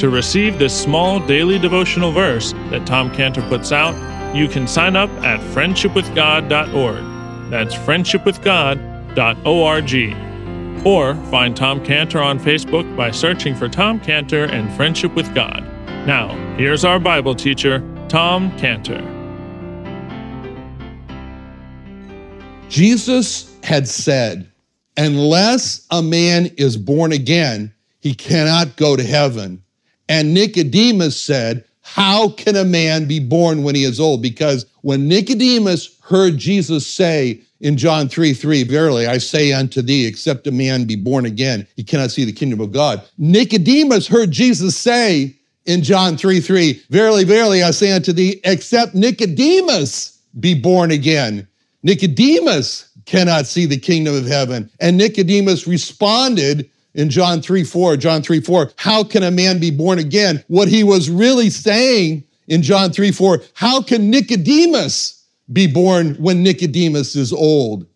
To receive this small daily devotional verse that Tom Cantor puts out, you can sign up at friendshipwithgod.org. That's friendshipwithgod.org. Or find Tom Cantor on Facebook by searching for Tom Cantor and Friendship with God. Now, here's our Bible teacher, Tom Cantor. Jesus had said, unless a man is born again, he cannot go to heaven. And Nicodemus said, How can a man be born when he is old? Because when Nicodemus heard Jesus say in John 3 3, Verily I say unto thee, except a man be born again, he cannot see the kingdom of God. Nicodemus heard Jesus say in John 3 3, Verily, verily I say unto thee, except Nicodemus be born again, Nicodemus cannot see the kingdom of heaven. And Nicodemus responded in John 3 4, John 3 4, how can a man be born again? What he was really saying in John 3 4, how can Nicodemus be born when Nicodemus is old?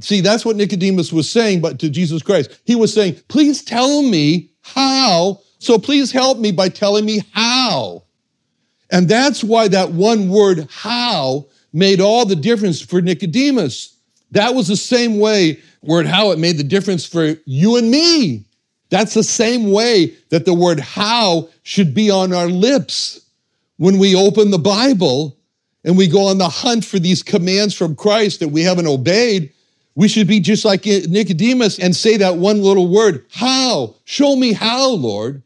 See, that's what Nicodemus was saying, but to Jesus Christ. He was saying, please tell me how. So please help me by telling me how. And that's why that one word, how, made all the difference for Nicodemus. That was the same way, word how, it made the difference for you and me. That's the same way that the word how should be on our lips when we open the Bible and we go on the hunt for these commands from Christ that we haven't obeyed. We should be just like Nicodemus and say that one little word, how? Show me how, Lord.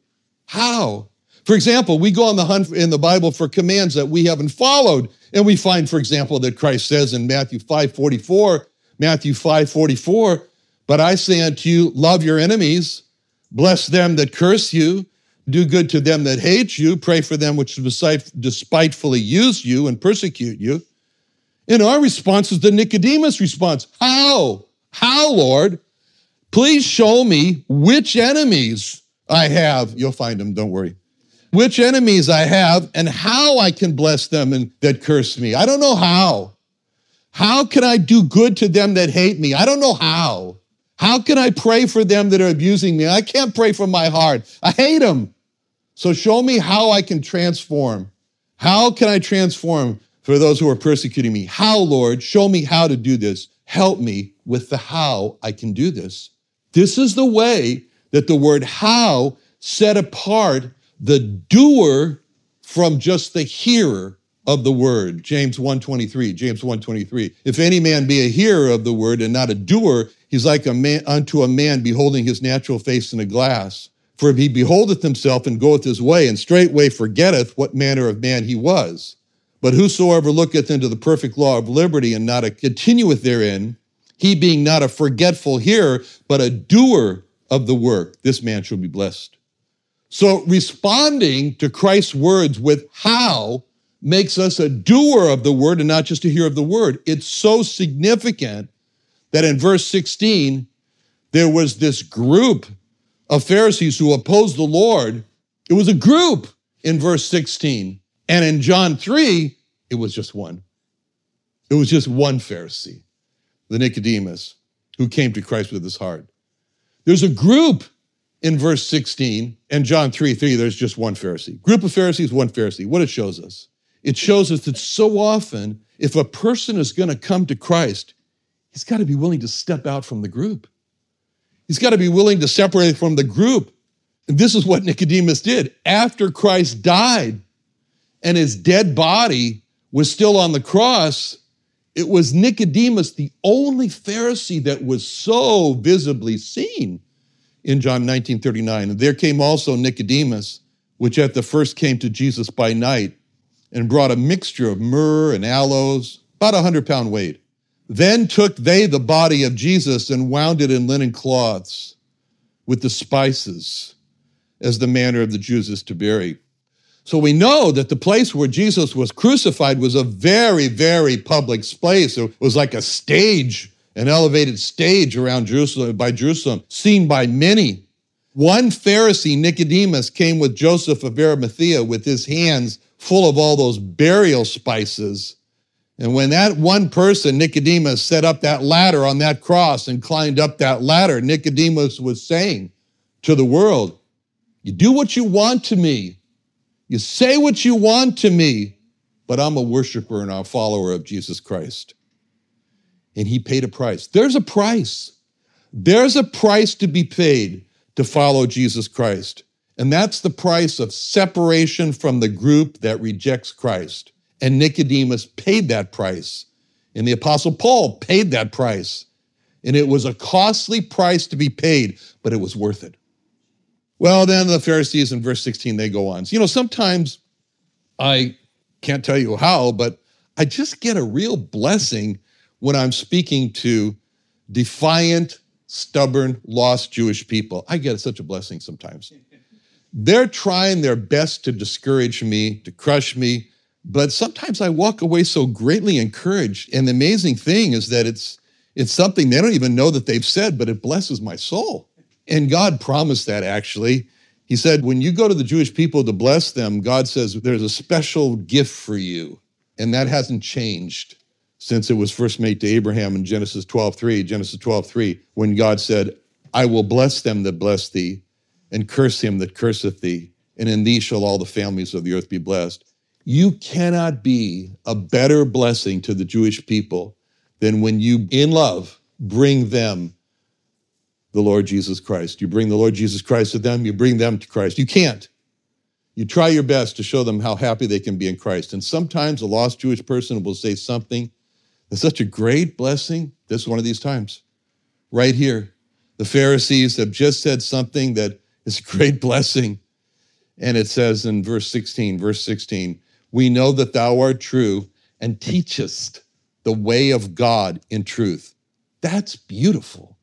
How? For example, we go on the hunt in the Bible for commands that we haven't followed. And we find, for example, that Christ says in Matthew 5 44, Matthew 5 44, but I say unto you, love your enemies, bless them that curse you, do good to them that hate you, pray for them which despitefully use you and persecute you. And our response is the Nicodemus response How? How, Lord? Please show me which enemies I have. You'll find them, don't worry which enemies I have and how I can bless them and that curse me. I don't know how. How can I do good to them that hate me? I don't know how. How can I pray for them that are abusing me? I can't pray from my heart. I hate them. So show me how I can transform. How can I transform for those who are persecuting me? How, Lord? Show me how to do this. Help me with the how I can do this. This is the way that the word how set apart the doer from just the hearer of the word. James 1:23, James 1:23. If any man be a hearer of the word and not a doer, he's like a man unto a man beholding his natural face in a glass. For if he beholdeth himself and goeth his way, and straightway forgetteth what manner of man he was. But whosoever looketh into the perfect law of liberty and not a continueth therein, he being not a forgetful hearer, but a doer of the work, this man shall be blessed. So responding to Christ's words with how makes us a doer of the word and not just a hearer of the word. It's so significant that in verse 16, there was this group of Pharisees who opposed the Lord. It was a group in verse 16. And in John 3, it was just one. It was just one Pharisee. the Nicodemus who came to Christ with his heart. There's a group in verse 16, and John 3 3, there's just one Pharisee. Group of Pharisees, one Pharisee. What it shows us? It shows us that so often, if a person is going to come to Christ, he's got to be willing to step out from the group. He's got to be willing to separate from the group. And this is what Nicodemus did. After Christ died and his dead body was still on the cross, it was Nicodemus, the only Pharisee that was so visibly seen in John 19 39. And there came also Nicodemus, which at the first came to Jesus by night and brought a mixture of myrrh and aloes, about a hundred pound weight. Then took they the body of Jesus and wound it in linen cloths with the spices, as the manner of the Jews is to bury. So we know that the place where Jesus was crucified was a very, very public place. It was like a stage an elevated stage around Jerusalem by Jerusalem, seen by many. One Pharisee, Nicodemus, came with Joseph of Arimathea with his hands full of all those burial spices. And when that one person, Nicodemus, set up that ladder on that cross and climbed up that ladder, Nicodemus was saying to the world, You do what you want to me, you say what you want to me, but I'm a worshiper and a follower of Jesus Christ and he paid a price. There's a price. There's a price to be paid to follow Jesus Christ. And that's the price of separation from the group that rejects Christ. And Nicodemus paid that price. And the Apostle Paul paid that price. And it was a costly price to be paid, but it was worth it. Well, then the Pharisees in verse 16, they go on. You know, sometimes I can't tell you how, but I just get a real blessing when I'm speaking to defiant, stubborn, lost Jewish people. I get such a blessing sometimes. They're trying their best to discourage me, to crush me, but sometimes I walk away so greatly encouraged. And the amazing thing is that it's it's something they don't even know that they've said, but it blesses my soul. And God promised that actually. He said, when you go to the Jewish people to bless them, God says, there's a special gift for you. And that hasn't changed since it was first made to Abraham in Genesis 12:3, Genesis 12:3, when God said, I will bless them that bless thee, and curse him that curseth thee, and in thee shall all the families of the earth be blessed. You cannot be a better blessing to the Jewish people than when you, in love, bring them the Lord Jesus Christ. You bring the Lord Jesus Christ to them, you bring them to Christ. You can't. You try your best to show them how happy they can be in Christ. And sometimes a lost Jewish person will say something it's such a great blessing. This is one of these times. Right here, the Pharisees have just said something that is a great blessing. And it says in verse 16, verse 16, we know that thou art true and teachest the way of God in truth. That's beautiful.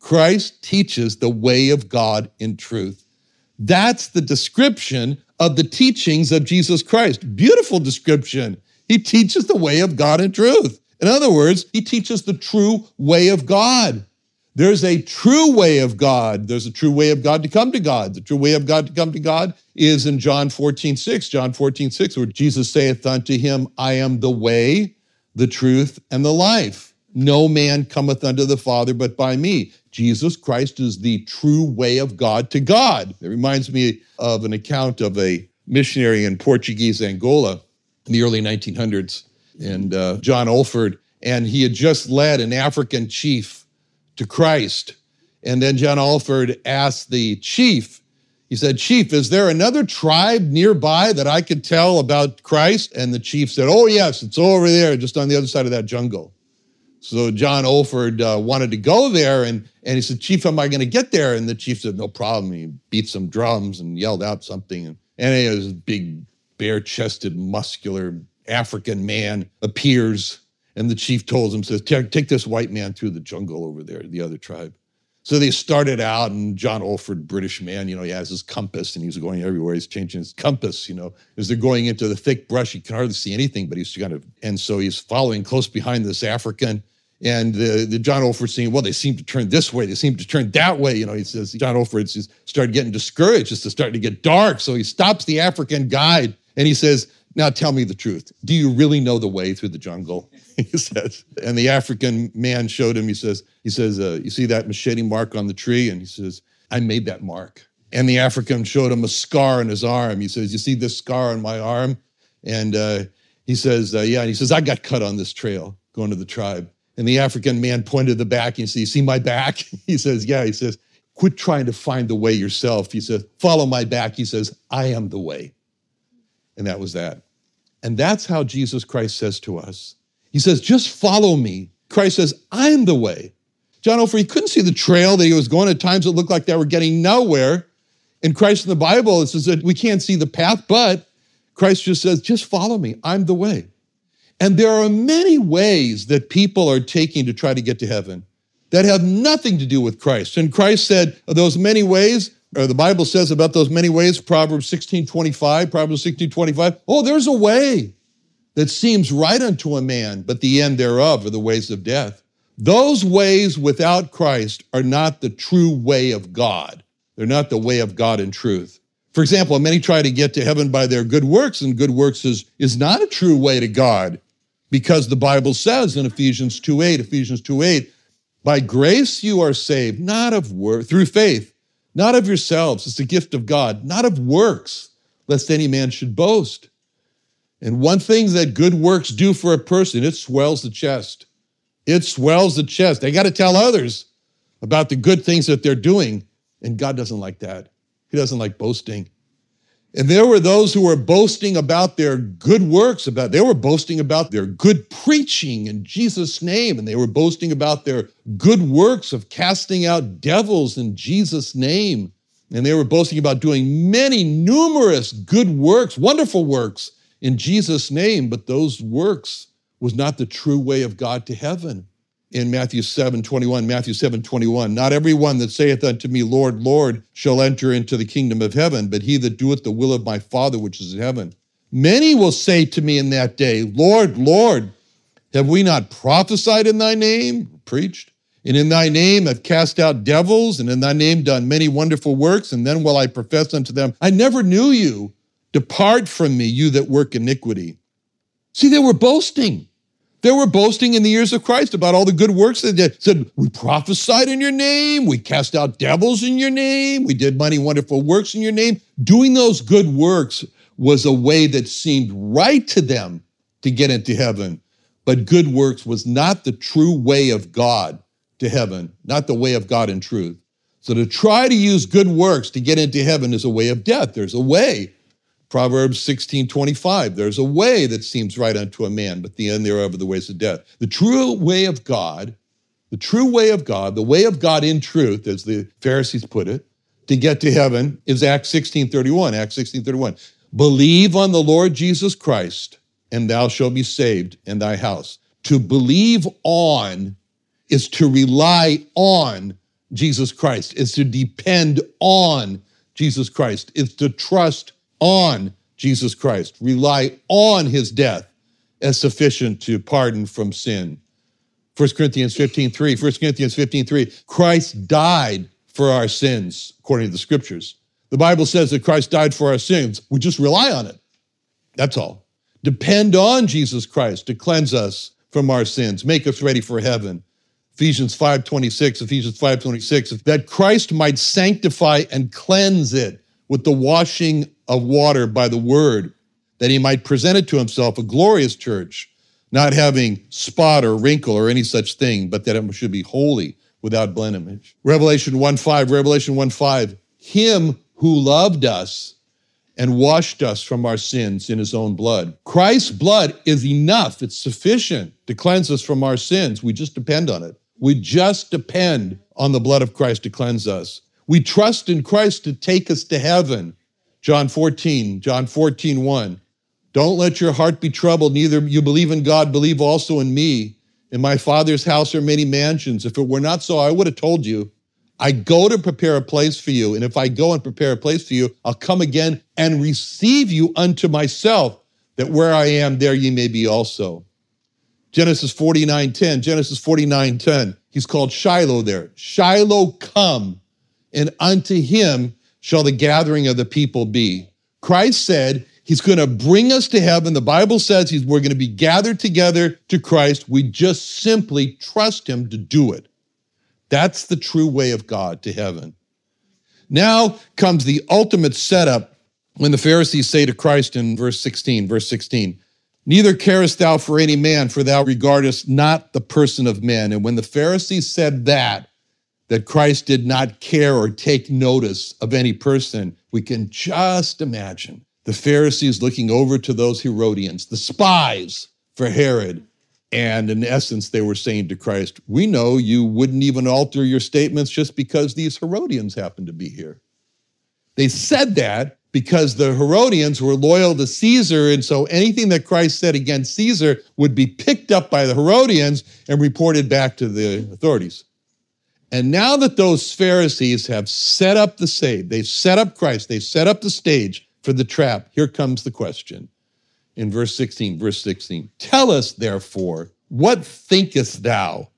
Christ teaches the way of God in truth. That's the description of the teachings of Jesus Christ. Beautiful description. He teaches the way of God in truth. In other words, he teaches the true way of God. There's a true way of God. There's a true way of God to come to God. The true way of God to come to God is in John 14, 6. John 14, 6, where Jesus saith unto him, I am the way, the truth, and the life. No man cometh unto the Father but by me. Jesus Christ is the true way of God to God. It reminds me of an account of a missionary in Portuguese Angola in the early 1900s, and uh, John Olford, and he had just led an African chief to Christ. And then John Olford asked the chief, he said, Chief, is there another tribe nearby that I could tell about Christ? And the chief said, Oh, yes, it's over there, just on the other side of that jungle. So John Olford uh, wanted to go there, and, and he said, Chief, am I going to get there? And the chief said, No problem. He beat some drums and yelled out something. And, and was big bare chested, muscular African man appears. And the chief tells him, says, take this white man through the jungle over there, the other tribe. So they started out, and John Olford, British man, you know, he has his compass and he's going everywhere. He's changing his compass, you know. As they're going into the thick brush, he can hardly see anything, but he's kind of, and so he's following close behind this African. And the, the John Olford saying, well, they seem to turn this way, they seem to turn that way. You know, he says, John Olford started getting discouraged, it's starting to get dark. So he stops the African guide and he says, Now tell me the truth. Do you really know the way through the jungle? he says. And the African man showed him, he says, he says, uh, you see that machete mark on the tree? And he says, I made that mark. And the African showed him a scar on his arm. He says, You see this scar on my arm? And uh, he says, uh, Yeah. And he says, I got cut on this trail going to the tribe. And the African man pointed the back and says, You see my back? he says, Yeah. He says, Quit trying to find the way yourself. He says, Follow my back. He says, I am the way. And that was that. And that's how Jesus Christ says to us. He says, Just follow me. Christ says, I'm the way. John Olford, he couldn't see the trail that he was going. At times it looked like they were getting nowhere. In Christ in the Bible, it says that we can't see the path, but Christ just says, just follow me. I'm the way. And there are many ways that people are taking to try to get to heaven that have nothing to do with Christ. And Christ said, those many ways, or the Bible says about those many ways, Proverbs 16 25, Proverbs 16 25, oh, there's a way that seems right unto a man, but the end thereof are the ways of death. Those ways without Christ are not the true way of God. They're not the way of God in truth. For example, many try to get to heaven by their good works, and good works is, is not a true way to God because the Bible says in Ephesians 2 8, Ephesians 2 8, by grace you are saved, not of work, through faith, not of yourselves. It's a gift of God, not of works, lest any man should boast. And one thing that good works do for a person, it swells the chest. It swells the chest. They got to tell others about the good things that they're doing. And God doesn't like that. He doesn't like boasting. And there were those who were boasting about their good works, about they were boasting about their good preaching in Jesus' name, and they were boasting about their good works of casting out devils in Jesus' name. And they were boasting about doing many numerous good works, wonderful works in Jesus' name, but those works was not the true way of God to heaven in Matthew 7 21. Matthew 7 21. Not everyone that saith unto me, Lord, Lord, shall enter into the kingdom of heaven, but he that doeth the will of my Father which is in heaven. Many will say to me in that day, Lord, Lord, have we not prophesied in thy name, preached, and in thy name have cast out devils, and in thy name done many wonderful works? And then will I profess unto them, I never knew you. Depart from me, you that work iniquity. See, they were boasting. They were boasting in the years of Christ about all the good works they did. Said, We prophesied in your name, we cast out devils in your name, we did many wonderful works in your name. Doing those good works was a way that seemed right to them to get into heaven. But good works was not the true way of God to heaven, not the way of God in truth. So to try to use good works to get into heaven is a way of death. There's a way Proverbs 16, 25, there's a way that seems right unto a man, but the end thereof are the ways of death. The true way of God, the true way of God, the way of God in truth, as the Pharisees put it, to get to heaven is Acts 16, 31. Acts 16, 31. Believe on the Lord Jesus Christ, and thou shalt be saved in thy house. To believe on is to rely on Jesus Christ, is to depend on Jesus Christ, is to trust on Jesus Christ, rely on his death as sufficient to pardon from sin. 1 Corinthians 15 3, 1 Corinthians 15 3, Christ died for our sins, according to the scriptures. The Bible says that Christ died for our sins. We just rely on it. That's all. Depend on Jesus Christ to cleanse us from our sins, make us ready for heaven. Ephesians 5:26, Ephesians 5:26, that Christ might sanctify and cleanse it with the washing of water by the word, that he might present it to himself a glorious church, not having spot or wrinkle or any such thing, but that it should be holy without blemish. Revelation 1 5, Revelation 1 5, him who loved us and washed us from our sins in his own blood. Christ's blood is enough, it's sufficient to cleanse us from our sins. We just depend on it. We just depend on the blood of Christ to cleanse us. We trust in Christ to take us to heaven. John 14, John 14, 1. Don't let your heart be troubled. Neither you believe in God, believe also in me. In my Father's house are many mansions. If it were not so, I would have told you. I go to prepare a place for you. And if I go and prepare a place for you, I'll come again and receive you unto myself, that where I am, there ye may be also. Genesis 49, 10. Genesis 49, 10. He's called Shiloh there. Shiloh come and unto him shall the gathering of the people be. Christ said, He's going to bring us to heaven. The Bible says he's, we're going to be gathered together to Christ. We just simply trust him to do it. That's the true way of God to heaven. Now comes the ultimate setup when the Pharisees say to Christ in verse 16, verse 16, Neither carest thou for any man, for thou regardest not the person of men. And when the Pharisees said that, that Christ did not care or take notice of any person, we can just imagine the Pharisees looking over to those Herodians, the spies for Herod. And in essence, they were saying to Christ, We know you wouldn't even alter your statements just because these Herodians happen to be here. They said that because the Herodians were loyal to Caesar. And so anything that Christ said against Caesar would be picked up by the Herodians and reported back to the authorities. And now that those Pharisees have set up the stage, they've set up Christ, they've set up the stage, for the trap. Here comes the question in verse 16, verse 16. Tell us, therefore, what thinkest thou?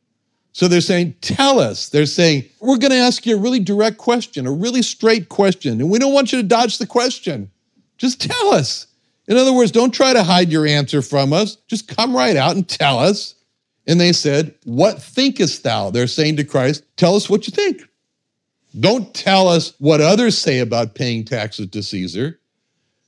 So they're saying, Tell us. They're saying, We're going to ask you a really direct question, a really straight question, and we don't want you to dodge the question. Just tell us. In other words, don't try to hide your answer from us. Just come right out and tell us. And they said, What thinkest thou? They're saying to Christ, Tell us what you think. Don't tell us what others say about paying taxes to Caesar.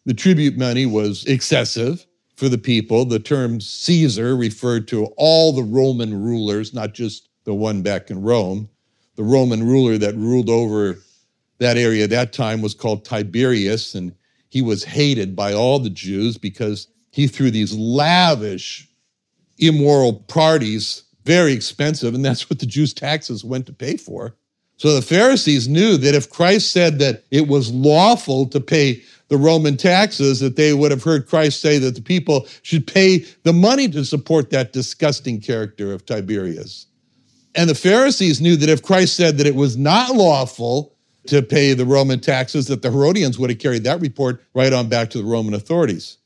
The tribute money was excessive for the people. The term Caesar referred to all the Roman rulers, not just the one back in Rome. The Roman ruler that ruled over that area at that time was called Tiberius, and he was hated by all the Jews because he threw these lavish, immoral parties, very expensive, and that's what the Jews' taxes went to pay for. So the Pharisees knew that if Christ said that it was lawful to pay the Roman taxes that they would have heard Christ say that the people should pay the money to support that disgusting character of Tiberius. And the Pharisees knew that if Christ said that it was not lawful to pay the Roman taxes, that the Herodians would have carried that report right on back to the Roman authorities.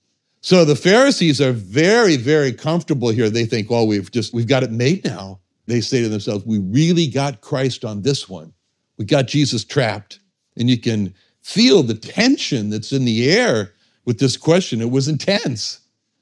So the Pharisees are very, very comfortable here. They think, well, we've just, we've got it made now. They say to themselves, we really got Christ on this one. We got Jesus trapped. And you can feel the tension that's in the air with this question. It was intense.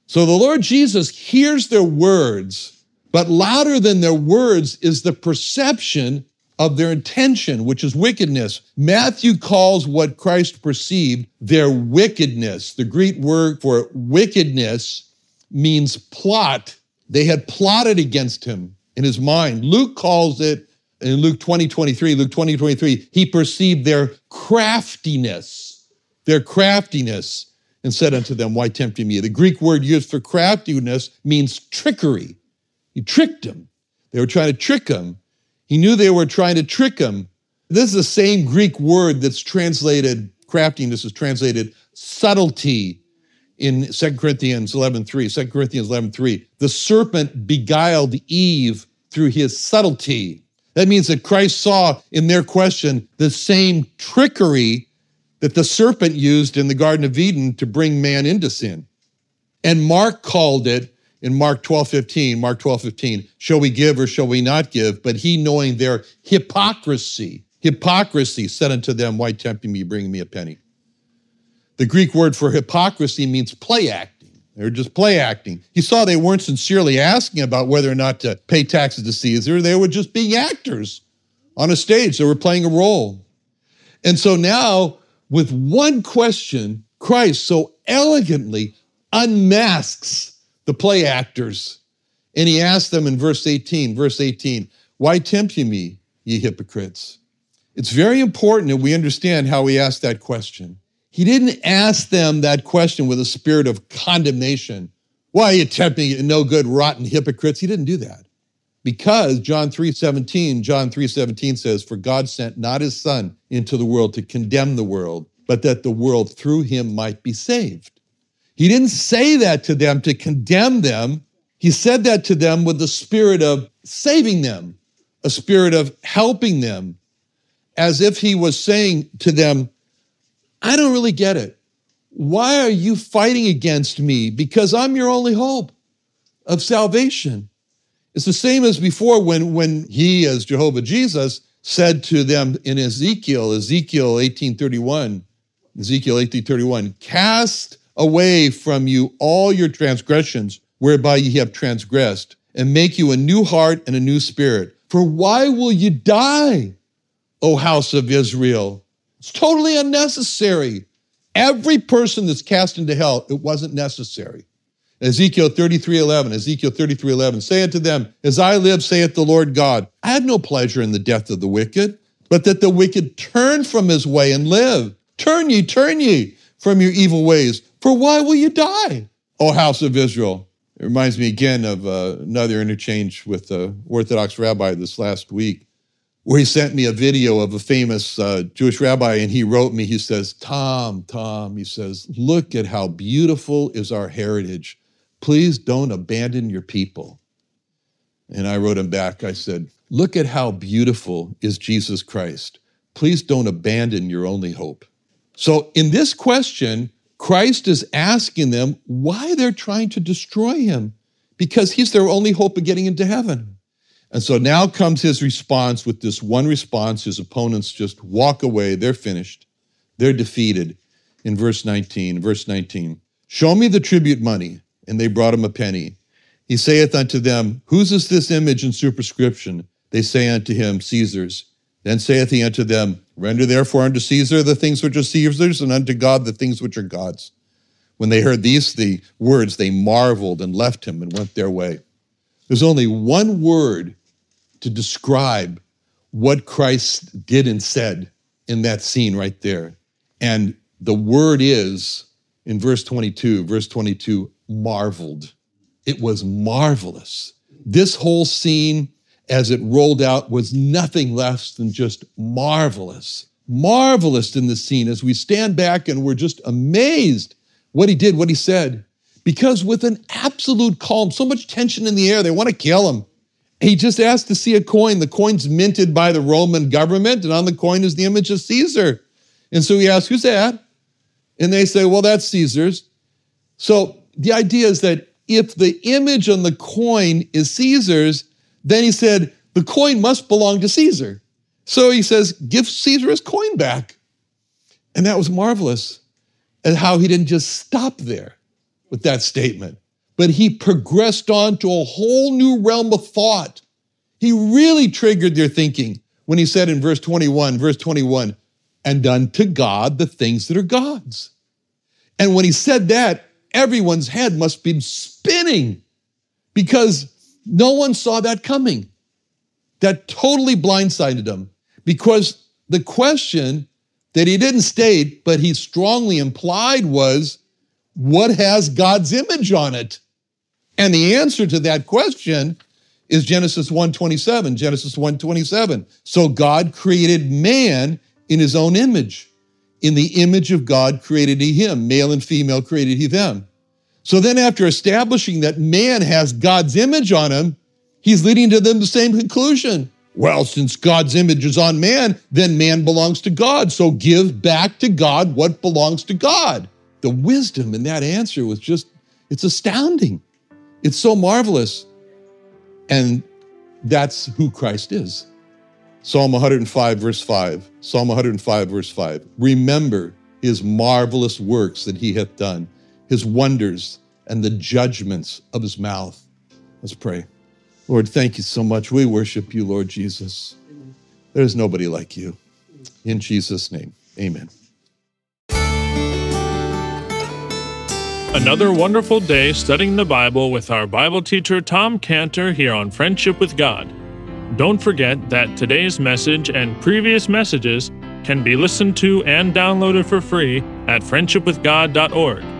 So the Lord Jesus hears their words, but louder than their words is the perception of their intention, which is wickedness. Matthew calls what Christ perceived their wickedness. The Greek word for wickedness means plot. They had plotted against him in his mind. Luke calls it in Luke 20, 23, Luke 20, 23, he perceived their craftiness, their craftiness, and said unto them, Why tempt ye me? The Greek word used for craftiness means trickery. He tricked them. They were trying to trick him. He knew they were trying to trick him. This is the same Greek word that's translated, craftiness is translated subtlety in 2 Corinthians 11.3. 2 Corinthians 11.3. The serpent beguiled Eve through his subtlety. That means that Christ saw in their question the same trickery that the serpent used in the Garden of Eden to bring man into sin. And Mark called it in Mark 12, 15, Mark 12, 15, shall we give or shall we not give? But he, knowing their hypocrisy, hypocrisy, said unto them, Why tempt me, bring me a penny? The Greek word for hypocrisy means play acting. They were just play acting. He saw they weren't sincerely asking about whether or not to pay taxes to Caesar. They were just being actors on a stage. They were playing a role. And so now, with one question, Christ so elegantly unmasks the play actors. And he asked them in verse 18, verse 18, Why tempt ye me, ye hypocrites? It's very important that we understand how he asked that question. He didn't ask them that question with a spirit of condemnation. Why are you tempting no good, rotten hypocrites? He didn't do that. Because John 3:17, John 3:17 says, For God sent not his son into the world to condemn the world, but that the world through him might be saved. He didn't say that to them to condemn them. He said that to them with the spirit of saving them, a spirit of helping them, as if he was saying to them, I don't really get it. Why are you fighting against me? Because I'm your only hope of salvation. It's the same as before when, when he, as Jehovah Jesus, said to them in Ezekiel, Ezekiel 1831, Ezekiel 1831, cast away from you all your transgressions whereby ye have transgressed, and make you a new heart and a new spirit. For why will you die, O house of Israel? It's totally unnecessary. Every person that's cast into hell, it wasn't necessary. Ezekiel 33 11, Ezekiel 33 11, say unto them, As I live, saith the Lord God, I had no pleasure in the death of the wicked, but that the wicked turn from his way and live. Turn ye, turn ye from your evil ways, for why will you die, O house of Israel? It reminds me again of uh, another interchange with an Orthodox rabbi this last week, where he sent me a video of a famous uh, Jewish rabbi, and he wrote me, he says, Tom, Tom, he says, look at how beautiful is our heritage. Please don't abandon your people. And I wrote him back, I said, Look at how beautiful is Jesus Christ. Please don't abandon your only hope. So, in this question, Christ is asking them why they're trying to destroy him, because he's their only hope of getting into heaven. And so now comes his response with this one response. His opponents just walk away. They're finished. They're defeated. In verse 19, verse 19, show me the tribute money and they brought him a penny. He saith unto them, Whose is this image and superscription? They say unto him, Caesar's. Then saith he unto them, Render therefore unto Caesar the things which are Caesar's, and unto God the things which are God's. When they heard these the words, they marveled and left him and went their way. There's only one word to describe what Christ did and said in that scene right there. And the word is in verse 22, verse 22, marveled. It was marvelous. This whole scene, as it rolled out, was nothing less than just marvelous. Marvelous in the scene as we stand back and we're just amazed what he did, what he said. Because with an absolute calm, so much tension in the air, they want to kill him. He just asked to see a coin. The coin's minted by the Roman government, and on the coin is the image of Caesar. And so he asked, Who's that? And they say, Well, that's Caesar's. So the idea is that if the image on the coin is Caesar's, then he said, the coin must belong to Caesar. So he says, give Caesar his coin back. And that was marvelous. And how he didn't just stop there with that statement, but he progressed on to a whole new realm of thought. He really triggered their thinking when he said in verse 21, verse 21, and unto God the things that are God's. And when he said that, everyone's head must be spinning because no one saw that coming. That totally blindsided them because the question that he didn't state, but he strongly implied was, what has God's image on it? And the answer to that question is Genesis 1:27, Genesis 1:27. So God created man in his own image. In the image of God created he him, male and female created he them. So then, after establishing that man has God's image on him, he's leading to them the same conclusion. Well, since God's image is on man, then man belongs to God. So give back to God what belongs to God. The wisdom in that answer was just, it's astounding. It's so marvelous. And that's who Christ is. Psalm 105, verse 5. Psalm 105, verse 5. Remember his marvelous works that he hath done, his wonders and the judgments of his mouth. Let's pray. Lord, thank you so much. We worship you, Lord Jesus. There's nobody like you. In Jesus' name, amen. Another wonderful day studying the Bible with our Bible teacher Tom Cantor here on Friendship with God. Don't forget that today's message and previous messages can be listened to and downloaded for free at friendshipwithgod.org.